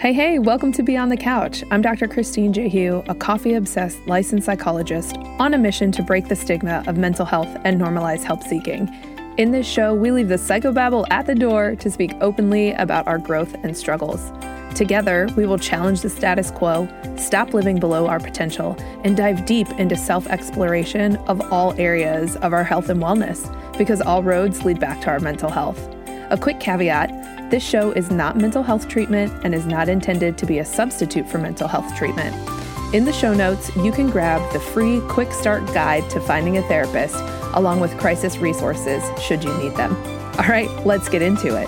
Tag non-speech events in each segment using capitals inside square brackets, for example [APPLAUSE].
Hey, hey, welcome to Beyond the Couch. I'm Dr. Christine Jehu, a coffee obsessed licensed psychologist on a mission to break the stigma of mental health and normalize help seeking. In this show, we leave the psychobabble at the door to speak openly about our growth and struggles. Together, we will challenge the status quo, stop living below our potential, and dive deep into self exploration of all areas of our health and wellness, because all roads lead back to our mental health. A quick caveat this show is not mental health treatment and is not intended to be a substitute for mental health treatment. In the show notes, you can grab the free Quick Start Guide to Finding a Therapist, along with crisis resources should you need them. All right, let's get into it.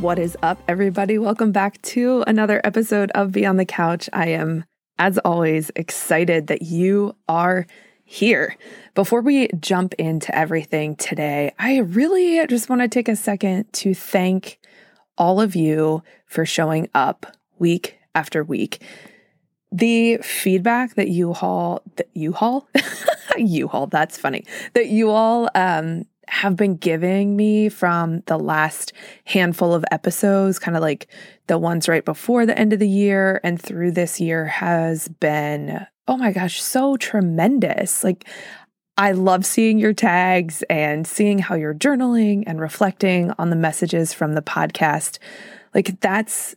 What is up, everybody? Welcome back to another episode of Beyond the Couch. I am, as always, excited that you are here. Before we jump into everything today, I really just want to take a second to thank all of you for showing up week after week. The feedback that you haul, that you haul, [LAUGHS] you haul, that's funny, that you all um, have been giving me from the last handful of episodes, kind of like the ones right before the end of the year and through this year, has been oh my gosh, so tremendous. Like, I love seeing your tags and seeing how you're journaling and reflecting on the messages from the podcast. Like, that's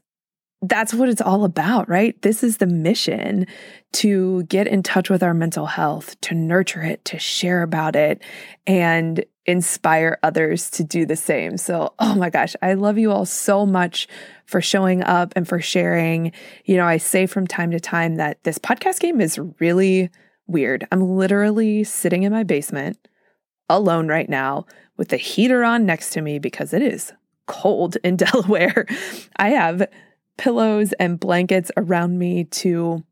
that's what it's all about, right? This is the mission to get in touch with our mental health, to nurture it, to share about it, and inspire others to do the same. So, oh my gosh, I love you all so much for showing up and for sharing. You know, I say from time to time that this podcast game is really weird. I'm literally sitting in my basement alone right now with the heater on next to me because it is cold in [LAUGHS] Delaware. I have pillows and blankets around me to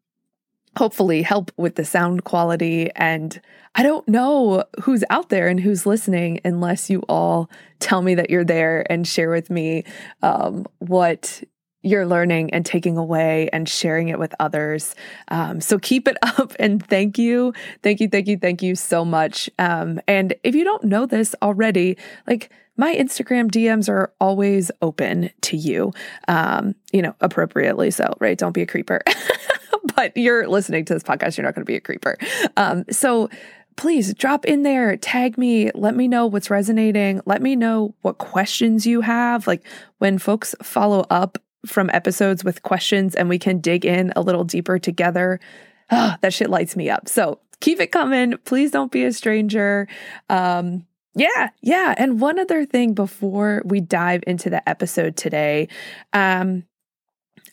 hopefully help with the sound quality. And I don't know who's out there and who's listening unless you all tell me that you're there and share with me um, what you're learning and taking away and sharing it with others. Um, so keep it [LAUGHS] up and thank you. Thank you, thank you, thank you so much. Um, and if you don't know this already, like, my Instagram DMs are always open to you, um, you know, appropriately so, right? Don't be a creeper. [LAUGHS] but you're listening to this podcast, you're not going to be a creeper. Um, so please drop in there, tag me, let me know what's resonating, let me know what questions you have. Like when folks follow up from episodes with questions and we can dig in a little deeper together, oh, [SIGHS] that shit lights me up. So keep it coming. Please don't be a stranger. Um, yeah, yeah. And one other thing before we dive into the episode today, um,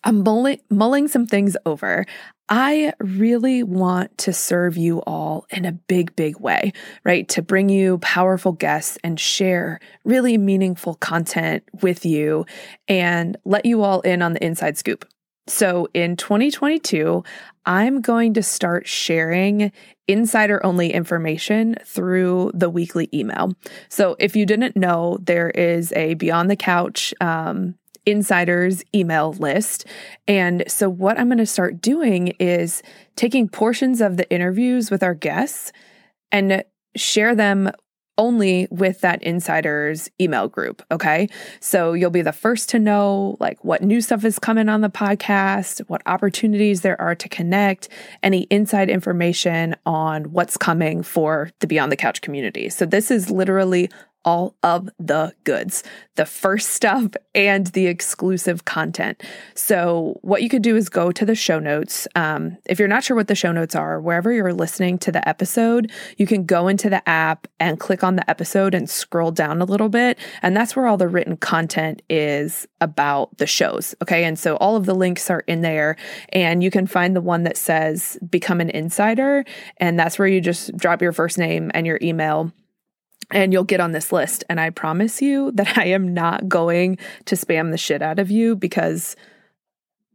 I'm mulling, mulling some things over. I really want to serve you all in a big, big way, right? To bring you powerful guests and share really meaningful content with you and let you all in on the inside scoop. So in 2022, I'm going to start sharing insider only information through the weekly email. So if you didn't know, there is a Beyond the Couch um, insiders email list. And so, what I'm going to start doing is taking portions of the interviews with our guests and share them only with that insiders email group. Okay. So you'll be the first to know like what new stuff is coming on the podcast, what opportunities there are to connect, any inside information on what's coming for the Beyond the Couch community. So this is literally all of the goods, the first stuff and the exclusive content. So, what you could do is go to the show notes. Um, if you're not sure what the show notes are, wherever you're listening to the episode, you can go into the app and click on the episode and scroll down a little bit. And that's where all the written content is about the shows. Okay. And so, all of the links are in there. And you can find the one that says Become an Insider. And that's where you just drop your first name and your email and you'll get on this list. And I promise you [LAUGHS] that I am not going to spam the shit out of you because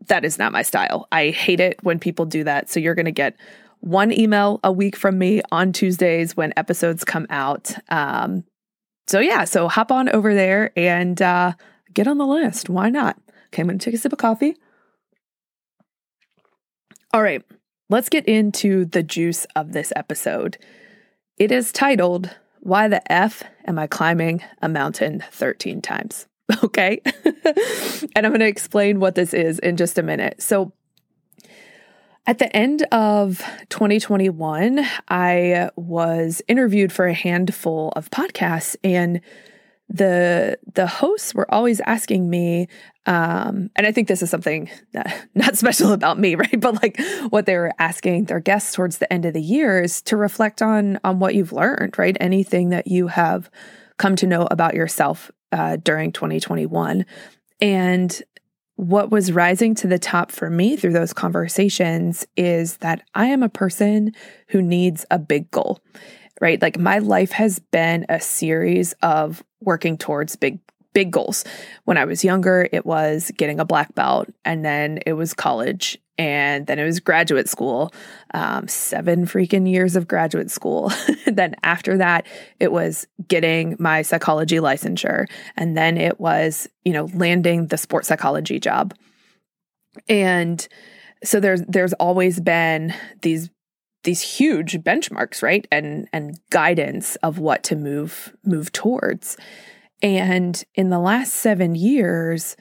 that is not my style. I hate it when people do that. So you're going to get one email a week from me on Tuesdays when episodes come out. Um, so yeah, so hop on over there and uh, get on the list. Why not? Okay, I'm going to take a sip of coffee. All right, let's get into the juice of this episode. It is titled why the F am I climbing a mountain 13 times? [LAUGHS] okay? [LAUGHS] and I'm going to explain what this is in just a minute. So, at the end of 2021, I was interviewed for a handful of podcasts and the the hosts were always asking me um, and i think this is something that [LAUGHS] not special about me [LAUGHS] right? But like what they were asking their guests towards the end of the year is to reflect on on what you've learned right? Anything that you have come to know about yourself uh, during 2021 and what was rising to the top for me through those conversations is that i am a person who needs a big goal right? Like my life has been a series of working towards big big goals. When I was younger, it was getting a black belt, and then it was college, and then it was graduate school. Um, seven freaking years of graduate school. [LAUGHS] then after that, it was getting my psychology licensure, and then it was you know landing the sports psychology job. And so there's there's always been these these huge benchmarks right? And and guidance of what to move move towards. And in the last 7 years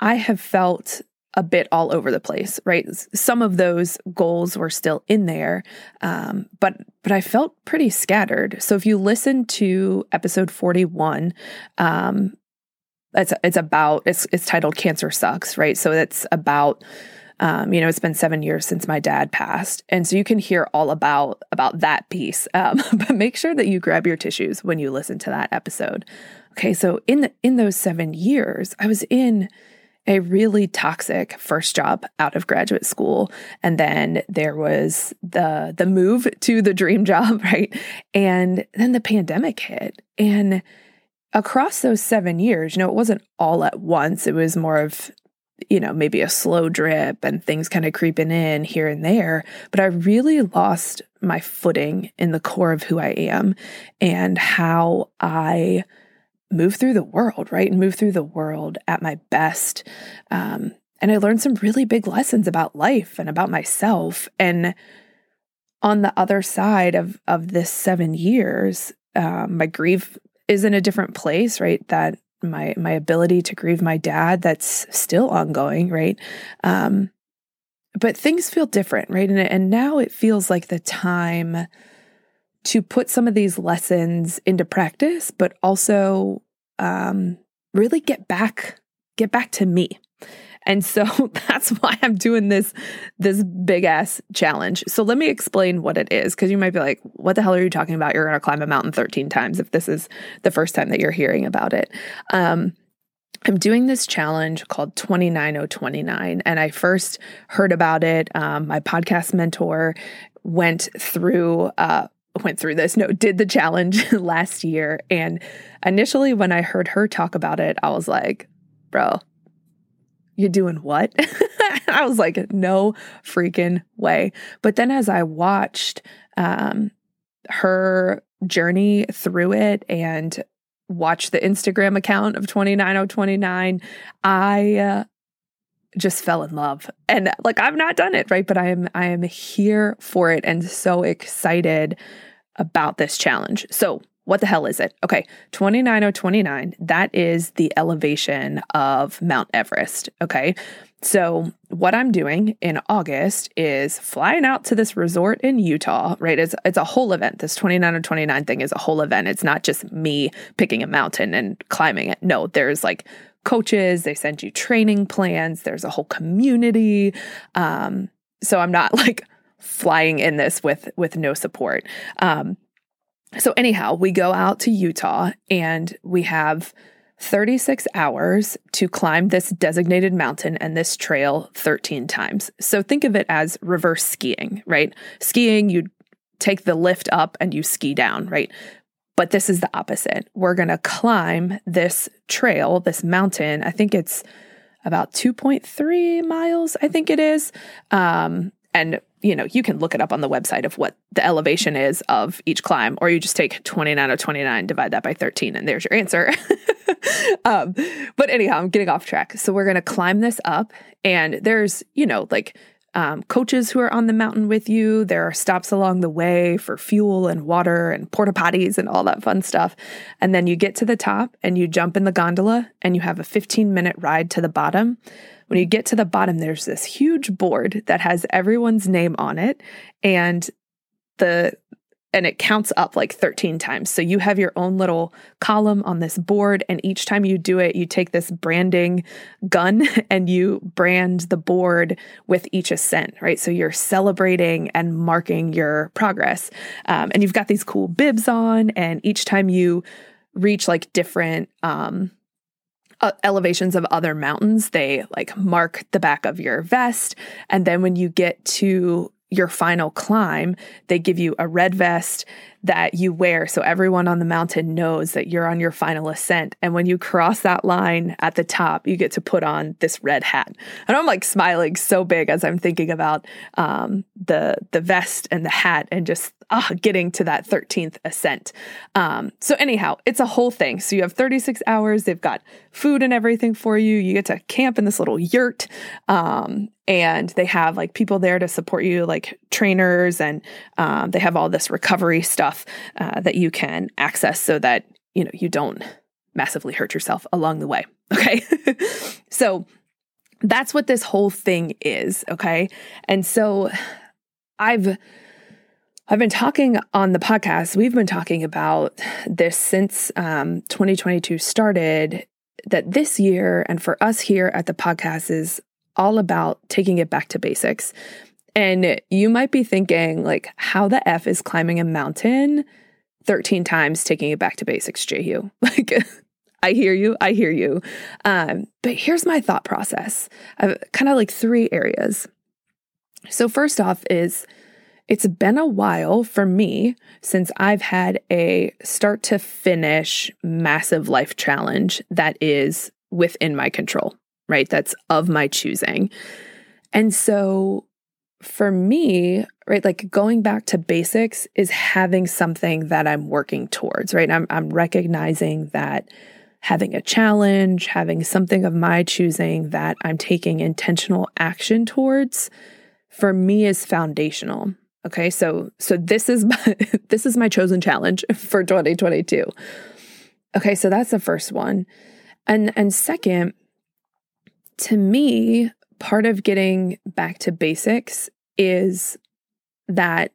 i have felt a bit all over the place right? Some of those goals were still in there um, but but i felt pretty scattered. So if you listen to episode 41 um, it's it's about it's it's titled cancer sucks right? So it's about um, you know, it's been seven years since my dad passed, and so you can hear all about about that piece. Um, [LAUGHS] but make sure that you grab your tissues when you listen to that episode. Okay, so in the, in those seven years, I was in a really toxic first job out of graduate school. And then there was the the move to the dream [LAUGHS] job right? And then the pandemic hit. And across those 7 years you know it wasn't all at once. It was more of you know, maybe a slow drip and things kind of creeping in here and there. But I really lost my footing in the core of who I am and how I move through the world, right? And move through the world at my best. Um, and I learned some really big lessons about life and about myself. And on the other side of of this seven years, um, my grief is in a different place, right? That my my ability to grieve my dad that's still ongoing right? Um but things feel different right? And and now it feels like the time to put some of these lessons into practice but also um really get back get back to me and so [LAUGHS] that's why I'm doing this this big ass challenge. So let me explain what it is cuz you might be like what the hell are you talking about? You're going to climb a mountain 13 times if this is the first time that you're hearing about it. Um, I'm doing this challenge called 29029 and I first heard about it um, my podcast mentor went through uh, went through this no did the challenge [LAUGHS] last year and initially when I heard her talk about it I was like bro you're doing what? [LAUGHS] I was like, no freaking way. But then as I watched um, her journey through it and watched the Instagram account of 29029, I uh, just fell in love. And like I've not done it, right? But I am I am here for it and so excited about this challenge. So what the hell is it? Okay, 29029, that is the elevation of Mount Everest. Okay, so what I'm doing in August is flying out to this resort in Utah, right? It's, it's a whole event. This 29029 thing is a whole event. It's not just me picking a mountain and climbing it. No, there's like coaches, they send you training plans, there's a whole community. Um, so I'm not [LAUGHS] like flying in this with with no support. Um, so, anyhow, we go out to Utah and we have 36 hours to climb this designated mountain and this trail 13 times. So, think of it as reverse skiing, right? Skiing, you take the lift up and you ski down, right? But this is the opposite. We're going to climb this trail, this mountain. I think it's about 2.3 miles, I think it is. Um, and you know, you can look it up on the website of what the elevation is of each climb, or you just take 29 or 29, divide that by 13, and there's your answer. [LAUGHS] um, but anyhow, I'm getting off track. So we're going to climb this up, and there's, you know, like um, coaches who are on the mountain with you. There are stops along the way for fuel and water and porta potties and all that fun stuff. And then you get to the top and you jump in the gondola and you have a 15 minute ride to the bottom. When you get to the bottom, there's this huge board that has everyone's name on it. And the and it counts up like 13 times. So you have your own little column on this board. And each time you do it, you take this branding gun [LAUGHS] and you brand the board with each ascent, right? So you're celebrating and marking your progress. Um, and you've got these cool bibs on. And each time you reach like different, um, uh, elevations of other mountains, they like mark the back of your vest. And then when you get to your final climb, they give you a red vest that you wear so everyone on the mountain knows that you're on your final ascent. And when you cross that line at the top, you get to put on this red hat. And I'm like smiling so big as I'm thinking about um, the the vest and the hat and just uh, getting to that 13th ascent. Um, so anyhow, it's a whole thing. So you have 36 hours. They've got food and everything for you. You get to camp in this little yurt. Um, and they have like people there to support you, like trainers, and um, they have all this recovery stuff uh, that you can access so that you know you don't massively hurt yourself along the way. [LAUGHS] Okay, so that's what this whole thing is. Okay, and so I've I've been talking on the podcast. We've been talking about this since um, 2022 started. That this year, and for us here at the podcast, is all about taking it back to basics. And you might be thinking, like, how the F is climbing a mountain 13 times taking it back to basics, Jehu? [LAUGHS] Like, I hear you. I hear you. Um, but here's my thought process. I've kind of like three areas. So, first off, is it's been a while for me since I've had a start to finish massive life challenge that is within my control right? That's of my choosing. And so for me, right, like going back to basics is having something that I'm working towards, right? I'm, I'm recognizing that having a challenge, having something of my choosing that I'm taking intentional action towards for me is foundational. Okay, so so this is [LAUGHS] my, this is my chosen challenge [LAUGHS] for 2022. Okay, so that's the first one. And and second, to me, part of getting back to basics is that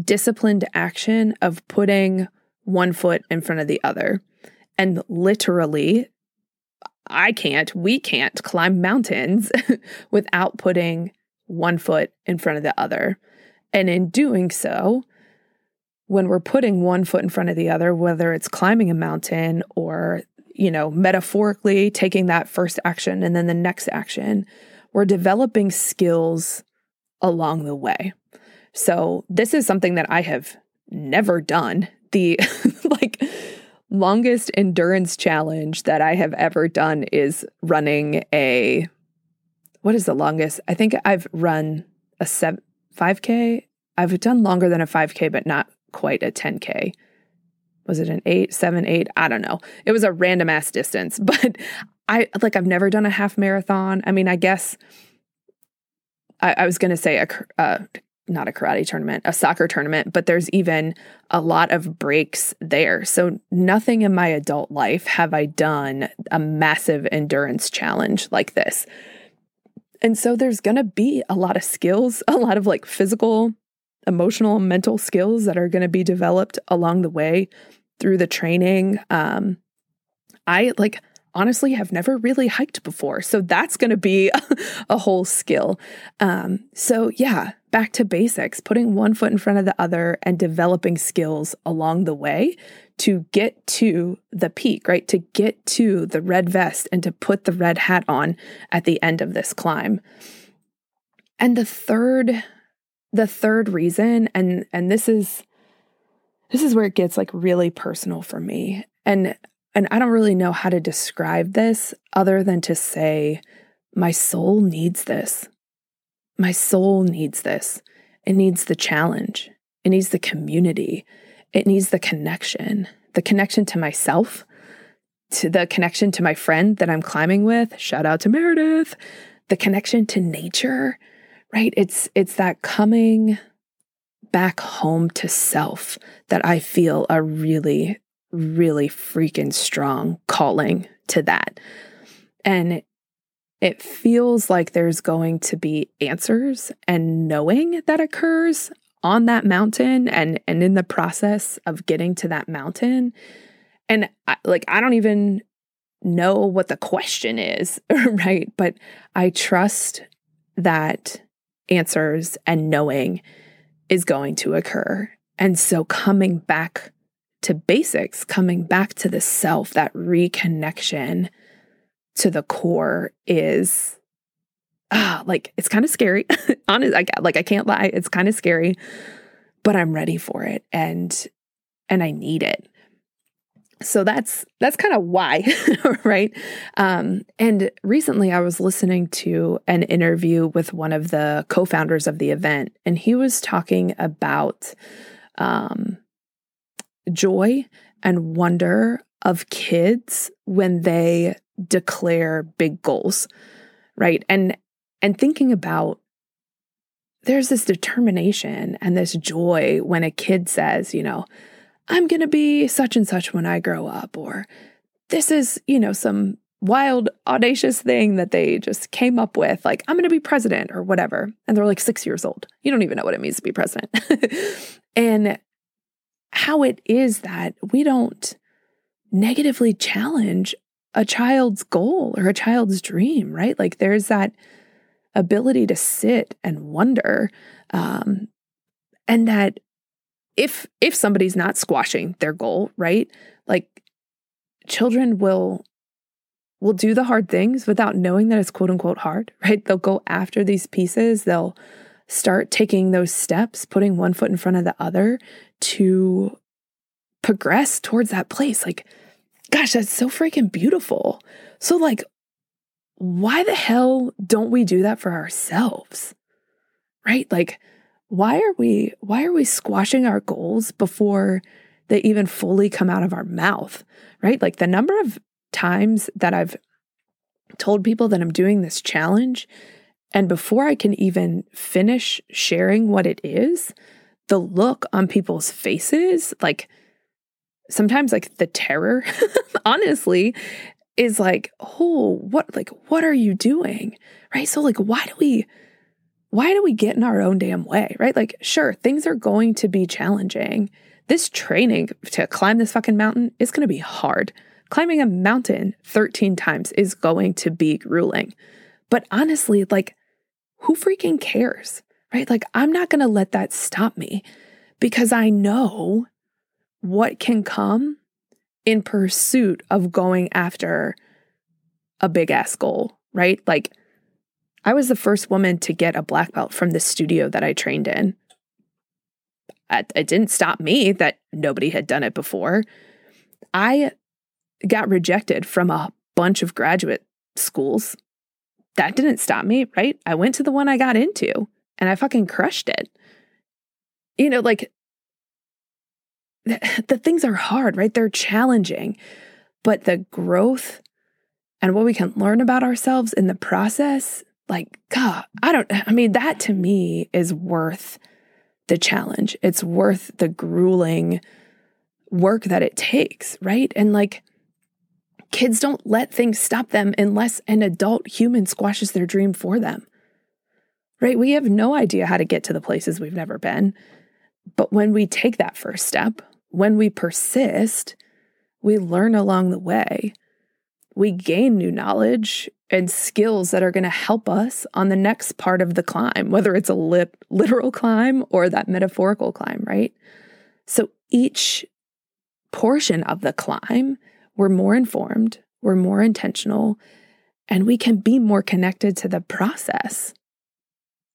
disciplined action of putting one foot in front of the other. And literally, I can't, we can't climb mountains [LAUGHS] without putting one foot in front of the other. And in doing so, when we're putting one foot in front of the other, whether it's climbing a mountain or you know, metaphorically taking that first action and then the next action, we're developing skills along the way. So, this is something that I have never done. The [LAUGHS] like longest endurance challenge that I have ever done is running a what is the longest? I think I've run a 7 5k. I've done longer than a 5k but not quite a 10k was it an eight, seven, eight? I don't know. It was a random ass distance, [LAUGHS] but I like I've never done a half marathon. I mean, I guess I, I was going to say a uh, not a karate tournament, a soccer tournament, but there's even a lot of breaks there. So nothing in my adult life have I done a massive endurance challenge like this. And so there's going to be a lot of skills, a lot of like physical emotional, mental skills that are going to be developed along the way through the training. Um, I like honestly have never really hiked before. So that's going to be [LAUGHS] a whole skill. Um, so, yeah, back to basics, putting one foot in front of the other and developing skills along the way to get to the peak, right? To get to the red vest and to put the red hat on at the end of this climb. And the third the third reason and and this is this is where it gets like really personal for me and and I don't really know how to describe this other than to say my soul needs this. My soul needs this. It needs the challenge. It needs the community. It needs the connection. The connection to myself to the connection to my friend that I'm climbing with. Shout out to Meredith. The connection to nature right? It's it's that coming back home to self that I feel a really really freaking strong calling to that. And it feels like there's going to be answers and knowing that occurs on that mountain and and in the process of getting to that mountain. And I, like i don't even know what the question is [LAUGHS] right? But i trust that answers and knowing is going to occur. And so coming back to basics coming back to the self that reconnection to the core is ah, like it's kind of scary. [LAUGHS] Honest, I, like I can't lie, it's kind of scary, but I'm ready for it and and I need it. So that's that's kind of why, [LAUGHS] right? Um, and recently, I was listening to an interview with one of the co-founders of the event, and he was talking about um, joy and wonder of kids when they declare big goals, right? And and thinking about there's this determination and this joy when a kid says, you know, I'm going to be such and such when I grow up, or this is, you know, some wild, audacious thing that they just came up with, like, I'm going to be president or whatever. And they're like six years old. You don't even know what it means to be president. [LAUGHS] and how it is that we don't negatively challenge a child's goal or a child's dream, right? Like, there's that ability to sit and wonder um, and that if if somebody's not squashing their goal right? Like children will will do the hard things without knowing that it's quote unquote hard [LAUGHS] right? They'll go after these pieces. They'll start taking those steps putting one foot in front of the other to progress towards that place like gosh that's so freaking beautiful so like why the hell don't we do that for ourselves? Right? Like, why are we why are we squashing our goals before they even fully come out of our mouth? Right? Like the number of times that I've told people that I'm doing this challenge and before I can even finish sharing what it is, the look on people's faces, like sometimes like the terror, [LAUGHS] honestly, is like, oh, what like what are you doing? Right? So like why do we why do we get in our own damn way? Right? Like sure, things are going to be challenging. This training to climb this fucking mountain is going to be hard. Climbing a mountain 13 times is going to be grueling. But honestly, like who freaking cares? Right? Like I'm not going to let that stop me because I know what can come in pursuit of going after a big ass goal, right? Like, I was the first woman to get a black belt from the studio that I trained in. It didn't stop me that nobody had done it before. I got rejected from a bunch of graduate schools. That didn't stop me, right? I went to the one I got into and I fucking crushed it. You know, like [LAUGHS] the things are hard, right? They're challenging, but the growth and what we can learn about ourselves in the process, like, God, I don't, I mean, that to me is worth the challenge. It's worth the grueling work that it takes, right? And like, kids don't let things stop them unless an adult human squashes their dream for them, right? We have no idea how to get to the places we've never been. But when we take that first step, when we persist, we learn along the way. We gain new knowledge and skills that are going to help us on the next part of the climb, whether it's a literal climb or that metaphorical climb, right? So each portion of the climb, we're more informed, we're more intentional, and we can be more connected to the process,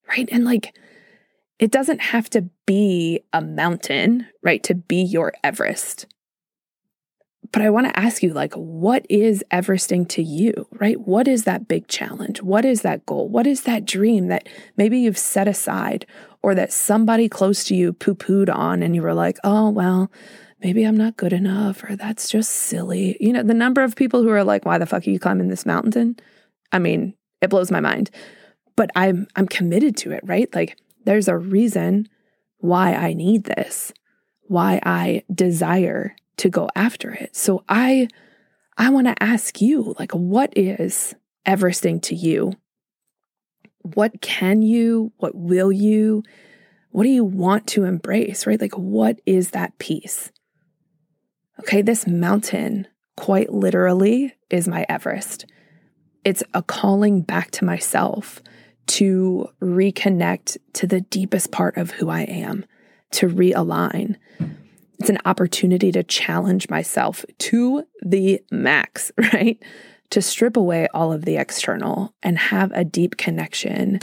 right? And like, it doesn't have to be a mountain, right? To be your Everest. But I want to ask you, like, what is Everesting to you, right? What is that big challenge? What is that goal? What is that dream that maybe you've set aside or that somebody close to you poo pooed on and you were like, oh, well, maybe I'm not good enough or that's just silly. You know, the number of people who are like, why the fuck are you climbing this mountain? I mean, it blows my mind. But I'm I'm committed to it, right? Like there's a reason why I need this, why I desire to go after it. So I I want to ask you, like what is Everesting to you? What can you, what will you, what do you want to embrace, right? Like what is that piece? Okay, this mountain quite literally is my Everest. It's a calling back to myself to reconnect to the deepest part of who I am, to realign. It's an opportunity to challenge myself to the max, [LAUGHS] right? To strip away all of the external and have a deep connection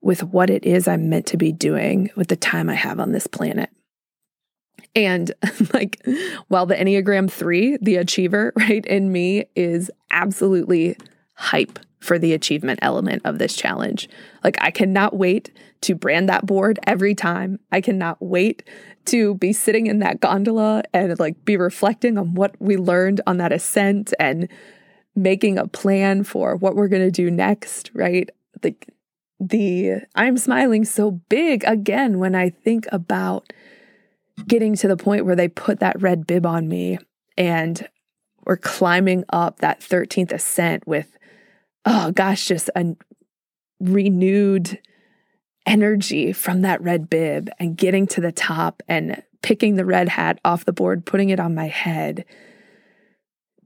with what it is I'm meant to be doing with the time I have on this planet. And [LAUGHS] like, while the Enneagram 3, the achiever, [LAUGHS] right, in me is absolutely hype for the achievement element of this challenge. Like, I cannot wait to brand that board every time. I cannot wait to be sitting in that gondola and like be reflecting on what we learned on that ascent and making a plan for what we're going to do next, right? Like, the I'm smiling so big again when I think about getting to the point where they put that red bib on me and we're climbing up that 13th ascent with, oh gosh, just a renewed energy from that red bib and getting to the top and picking the red hat off the board, putting it on my head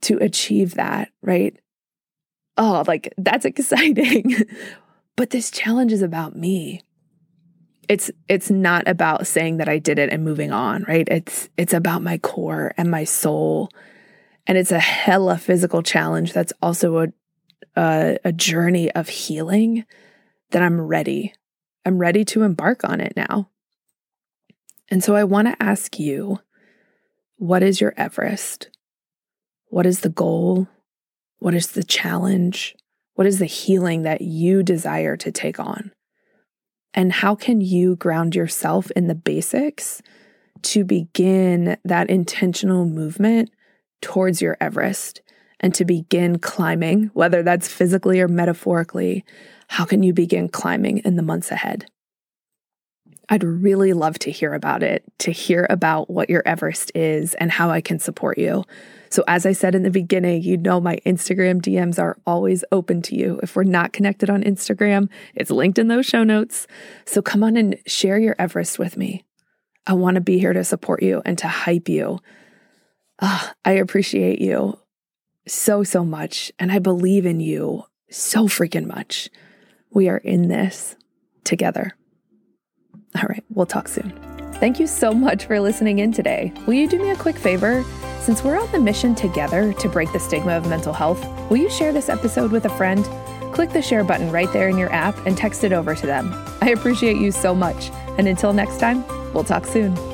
to achieve that, right? Oh, like that's [LAUGHS] exciting. but this challenge is about me it's it's not about saying that I did it and moving on, right? It's it's about my core and my soul. And it's a hella physical challenge that's also a a, a journey of healing that I'm ready. I'm ready to embark on it now. And so I want to ask you, what is your Everest? What is the goal? What is the challenge? What is the healing that you desire to take on? And how can you ground yourself in the basics to begin that intentional movement towards your Everest and to begin climbing, whether that's physically or metaphorically? How can you begin climbing in the months ahead? I'd really love to hear about it, to hear about what your Everest is and how I can support you. So, as I said in the beginning, you know my Instagram DMs are always open to you. If we're not connected on Instagram, it's linked in those show notes. So, come on and share your Everest with me. I want to be here to support you and to hype you. Oh, I appreciate you so, so much. And I believe in you so freaking much. We are in this together. All right, we'll talk soon. Thank you so much for listening in today. Will you do me a quick favor? Since we're on the mission together to break the stigma of mental health, will you share this episode with a friend? Click the share button right there in your app and text it over to them. I appreciate you so much. And until next time, we'll talk soon.